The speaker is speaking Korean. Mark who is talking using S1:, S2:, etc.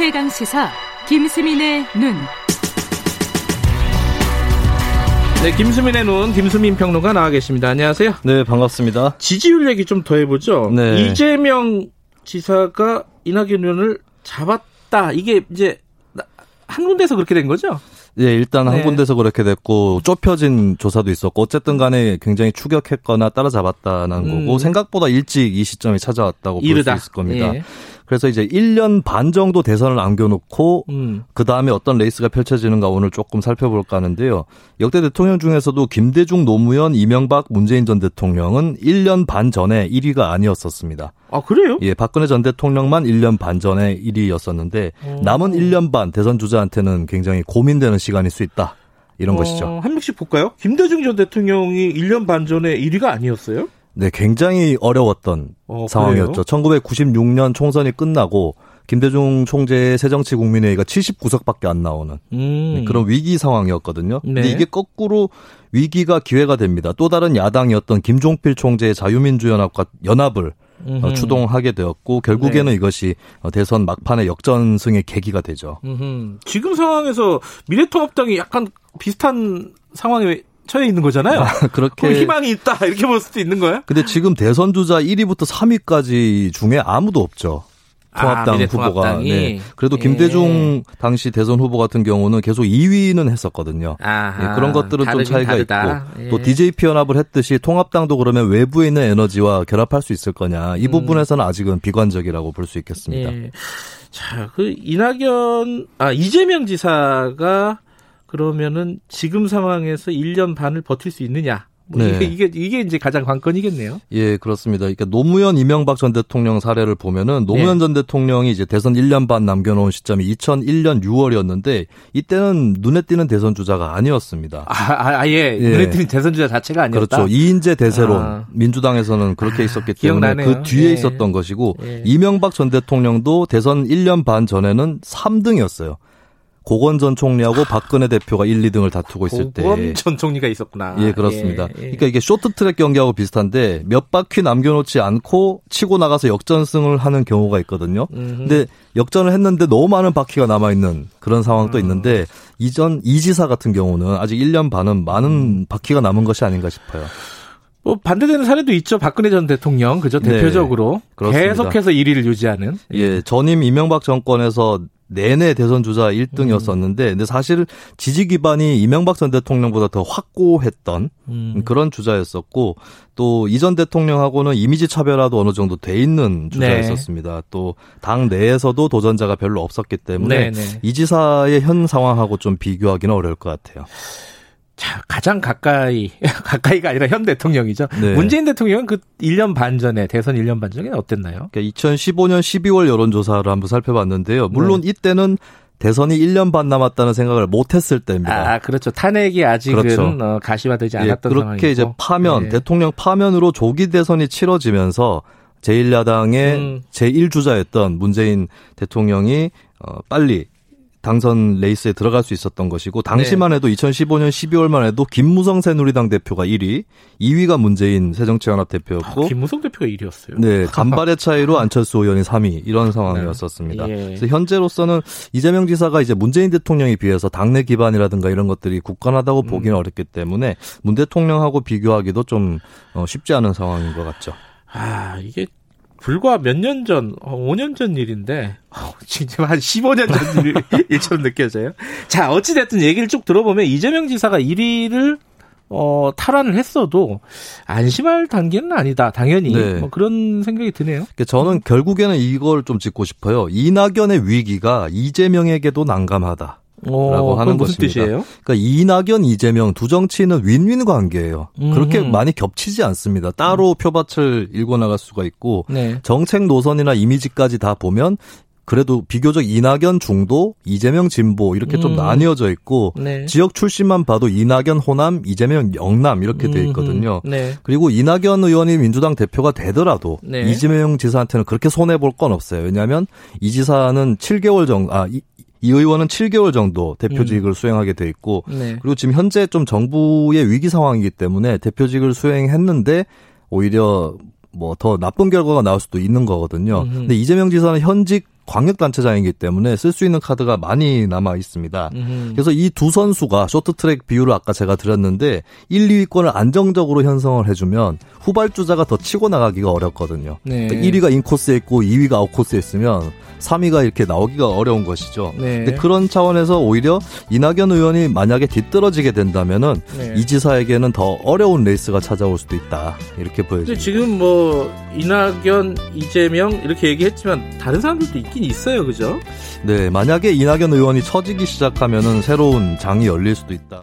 S1: 최강 시사 김수민의 눈.
S2: 네, 김수민의 눈, 김수민 평론가 나와 계십니다. 안녕하세요.
S3: 네, 반갑습니다.
S2: 지지율 얘기 좀 더 해보죠.
S3: 네.
S2: 이재명 지사가 이낙연 의원을 잡았다. 이게 이제 한 군데서 그렇게 된 거죠?
S3: 예, 일단
S2: 네.
S3: 한 군데서 그렇게 됐고 좁혀진 조사도 있었고 어쨌든 간에 굉장히 추격했거나 따라잡았다는
S2: 음.
S3: 거고 생각보다 일찍 이 시점이 찾아왔다고 볼 수. 있을 겁니다.
S2: 예.
S3: 그래서 이제 1년 반 정도 대선을 남겨놓고
S2: 음.
S3: 그 다음에 어떤 레이스가 펼쳐지는가 오늘 조금 살펴볼까 하는데요. 역대 대통령 중에서도 김대중, 노무현, 이명박, 문재인 전 대통령은 1년 반 전에 1위가 아니었었습니다.
S2: 아, 그래요?
S3: 예, 박근혜 전 대통령만 1년 반 전에 1위였었는데 남은 1년 반 대선 주자한테는 굉장히 고민되는 시간일 수 있다. 이런 것이죠.
S2: 어, 한 명씩 볼까요? 김대중 전 대통령이 1년 반 전에 1위가 아니었어요?
S3: 네, 굉장히 어려웠던
S2: 어,
S3: 상황이었죠. 1996년 총선이 끝나고 김대중 총재의 새정치 국민회의가 79석밖에 안 나오는
S2: 음.
S3: 네, 그런 위기 상황이었거든요. 근데
S2: 네.
S3: 이게 거꾸로 위기가 기회가 됩니다. 또 다른 야당이었던 김종필 총재의 자유민주연합과 연합을 어,
S2: 음흠. 네.
S3: 추동하게 되었고 결국에는 이것이 어, 대선 막판의 역전승의 계기가 되죠.
S2: 음흠. 지금 상황에서 미래통합당이 약간 비슷한 상황에 처해 있는 거잖아요. 그럼
S3: 그렇게
S2: 희망이 있다 이렇게 볼 수도 있는 거예요?
S3: 근데 지금 대선 주자 1위부터 3위까지 중에 아무도 없죠.
S2: 아,
S3: 통합당
S2: 미래통합당이?
S3: 후보가. 네. 그래도
S2: 예.
S3: 김대중 당시 대선 후보 같은 경우는 계속 2위는 했었거든요.
S2: 아하,
S3: 예, 그런 것들은 좀 차이가
S2: 다르다.
S3: 있고
S2: 예.
S3: 또 DJP 연합을 했듯이 통합당도 그러면 외부에 있는 에너지와 결합할 수 있을 거냐 이 부분에서는 아직은 비관적이라고 볼 수 있겠습니다.
S2: 음. 예. 자, 그 이낙연 아 이재명 지사가 그러면은 지금 상황에서 1년 반을 버틸 수 있느냐? 뭐
S3: 네.
S2: 이게, 이게 이게 이제 가장 관건이겠네요.
S3: 예, 그렇습니다. 그러니까 노무현, 이명박 전 대통령 사례를 보면은 노무현
S2: 네.
S3: 전 대통령이 이제 대선 1년 반 남겨 놓은 시점이 2001년 6월이었는데 이때는 눈에 띄는 대선 주자가 아니었습니다.
S2: 아, 아, 아예
S3: 예.
S2: 눈에 띄는 대선 주자 자체가 아니었다.
S3: 그렇죠. 이인재 대세론
S2: 아.
S3: 민주당에서는 그렇게 있었기 때문에
S2: 기억나네요.
S3: 그 뒤에
S2: 예.
S3: 있었던 것이고
S2: 예.
S3: 이명박 전 대통령도 대선 1년 반 전에는 3등이었어요. 고건 전 총리하고 박근혜 대표가 1, 2등을 다투고 있을 때.
S2: 고건 전 총리가 있었구나.
S3: 예, 그렇습니다.
S2: 예, 예.
S3: 그러니까 이게 쇼트트랙 경기하고 비슷한데 몇 바퀴 남겨놓지 않고 치고 나가서 역전승을 하는 경우가 있거든요.
S2: 음흠.
S3: 근데 역전을 했는데 너무 많은 바퀴가 남아 있는 그런 상황도
S2: 음.
S3: 있는데 이전 이 지사 같은 경우는 아직 1년 반은
S2: 음.
S3: 많은 바퀴가 남은 것이 아닌가 싶어요.
S2: 뭐 반대되는 사례도 있죠. 박근혜 전 대통령 그죠
S3: 네,
S2: 대표적으로
S3: 그렇습니다.
S2: 계속해서 1위를 유지하는.
S3: 예, 전임 이명박 정권에서 내내 대선 주자 1등이었었는데, 근데 사실 지지 기반이 이명박 전 대통령보다 더 확고했던
S2: 음.
S3: 그런 주자였었고, 또 이전 대통령하고는 이미지 차별화도 어느 정도 돼 있는 주자였었습니다. 또당 내에서도 도전자가 별로 없었기 때문에
S2: 네, 네.
S3: 이 지사의 현 상황하고 좀 비교하기는 어려울 것 같아요.
S2: 자, 가장 가까이, 가까이가 아니라 현 대통령이죠.
S3: 네.
S2: 문재인 대통령은 그 1년 반 전에, 대선 1년 반 전에 어땠나요?
S3: 그러니까 2015년 12월 여론조사를 한번 살펴봤는데요. 물론
S2: 네.
S3: 이때는 대선이 1년 반 남았다는 생각을 못했을 때입니다.
S2: 아, 그렇죠. 탄핵이 아직은
S3: 그렇죠.
S2: 어, 가시화되지
S3: 예,
S2: 않았던
S3: 그렇게
S2: 상황이고.
S3: 이제 파면
S2: 네.
S3: 대통령 파면으로 조기 대선이 치러지면서 제1야당의
S2: 음.
S3: 제1주자였던 문재인 대통령이 어 빨리 당선 레이스에 들어갈 수 있었던 것이고 당시만 해도 2015년 12월만 해도 김무성 새누리당 대표가 1위, 2위가 문재인 새정치연합 대표였고
S2: 아, 김무성 대표가 1위였어요.
S3: 네, 간발의 차이로 안철수 의원이 3위 이런 상황이었었습니다.
S2: 예.
S3: 그래서 현재로서는 이재명 지사가 이제 문재인 대통령에 비해서 당내 기반이라든가 이런 것들이 굳건하다고 보기는 어렵기 때문에 문 대통령하고 비교하기도 좀 어, 쉽지 않은 상황인 것 같죠.
S2: 아, 이게 불과 몇 년 전, 어, 5년 전 일인데, 어, 진짜 한 15년 전 일, 일처럼 느껴져요. 자, 어찌됐든 얘기를 쭉 들어보면 이재명 지사가 1위를 어, 탈환을 했어도 안심할 단계는 아니다. 당연히.
S3: 네.
S2: 뭐 그런 생각이 드네요.
S3: 그러니까 저는 결국에는 이걸 좀 짚고 싶어요. 이낙연의 위기가 이재명에게도 난감하다.
S2: 어,
S3: 라고 하는
S2: 그건 무슨
S3: 것입니다.
S2: 뜻이에요?
S3: 그러니까 이낙연, 이재명 두 정치인은 윈윈 관계예요. 그렇게
S2: 음.
S3: 많이 겹치지 않습니다. 따로 표밭을 일궈 나갈 수가 있고
S2: 네.
S3: 정책 노선이나 이미지까지 다 보면 그래도 비교적 이낙연 중도, 이재명 진보 이렇게 좀
S2: 음.
S3: 나뉘어져 있고
S2: 네.
S3: 지역 출신만 봐도 이낙연 호남, 이재명 영남 이렇게 돼 있거든요.
S2: 음, 네.
S3: 그리고 이낙연 의원이 민주당 대표가 되더라도
S2: 네.
S3: 이재명 지사한테는 그렇게 손해 볼 건 없어요. 왜냐하면 이 지사는 7개월 정도, 아, 이, 이 의원은 7개월 정도 대표직을 수행하게 돼 있고
S2: 네.
S3: 그리고 지금 현재 좀 정부의 위기 상황이기 때문에 대표직을 수행했는데 오히려 뭐 더 나쁜 결과가 나올 수도 있는 거거든요.
S2: 음흠.
S3: 근데 이재명 지사는 현직 광역단체장이기 때문에 쓸 수 있는 카드가 많이 남아 있습니다.
S2: 음.
S3: 그래서 이 두 선수가 쇼트트랙 비율을 아까 제가 드렸는데 1, 2위권을 안정적으로 현성을 해주면 후발주자가 더 치고 나가기가 어렵거든요.
S2: 네.
S3: 그러니까 1위가 인코스에 있고 2위가 아웃코스에 있으면 3위가 이렇게 나오기가 어려운 것이죠.
S2: 네.
S3: 근데 그런 차원에서 오히려 이낙연 의원이 만약에 뒤떨어지게 된다면은
S2: 네.
S3: 이 지사에게는 더 어려운 레이스가 찾아올 수도 있다. 이렇게 보여집니다.
S2: 지금 뭐 이낙연, 이재명 이렇게 얘기했지만 다른 사람들도 있긴 있어요, 그죠?
S3: 네, 만약에 이낙연 의원이 처지기 시작하면은 새로운 장이 열릴 수도 있다.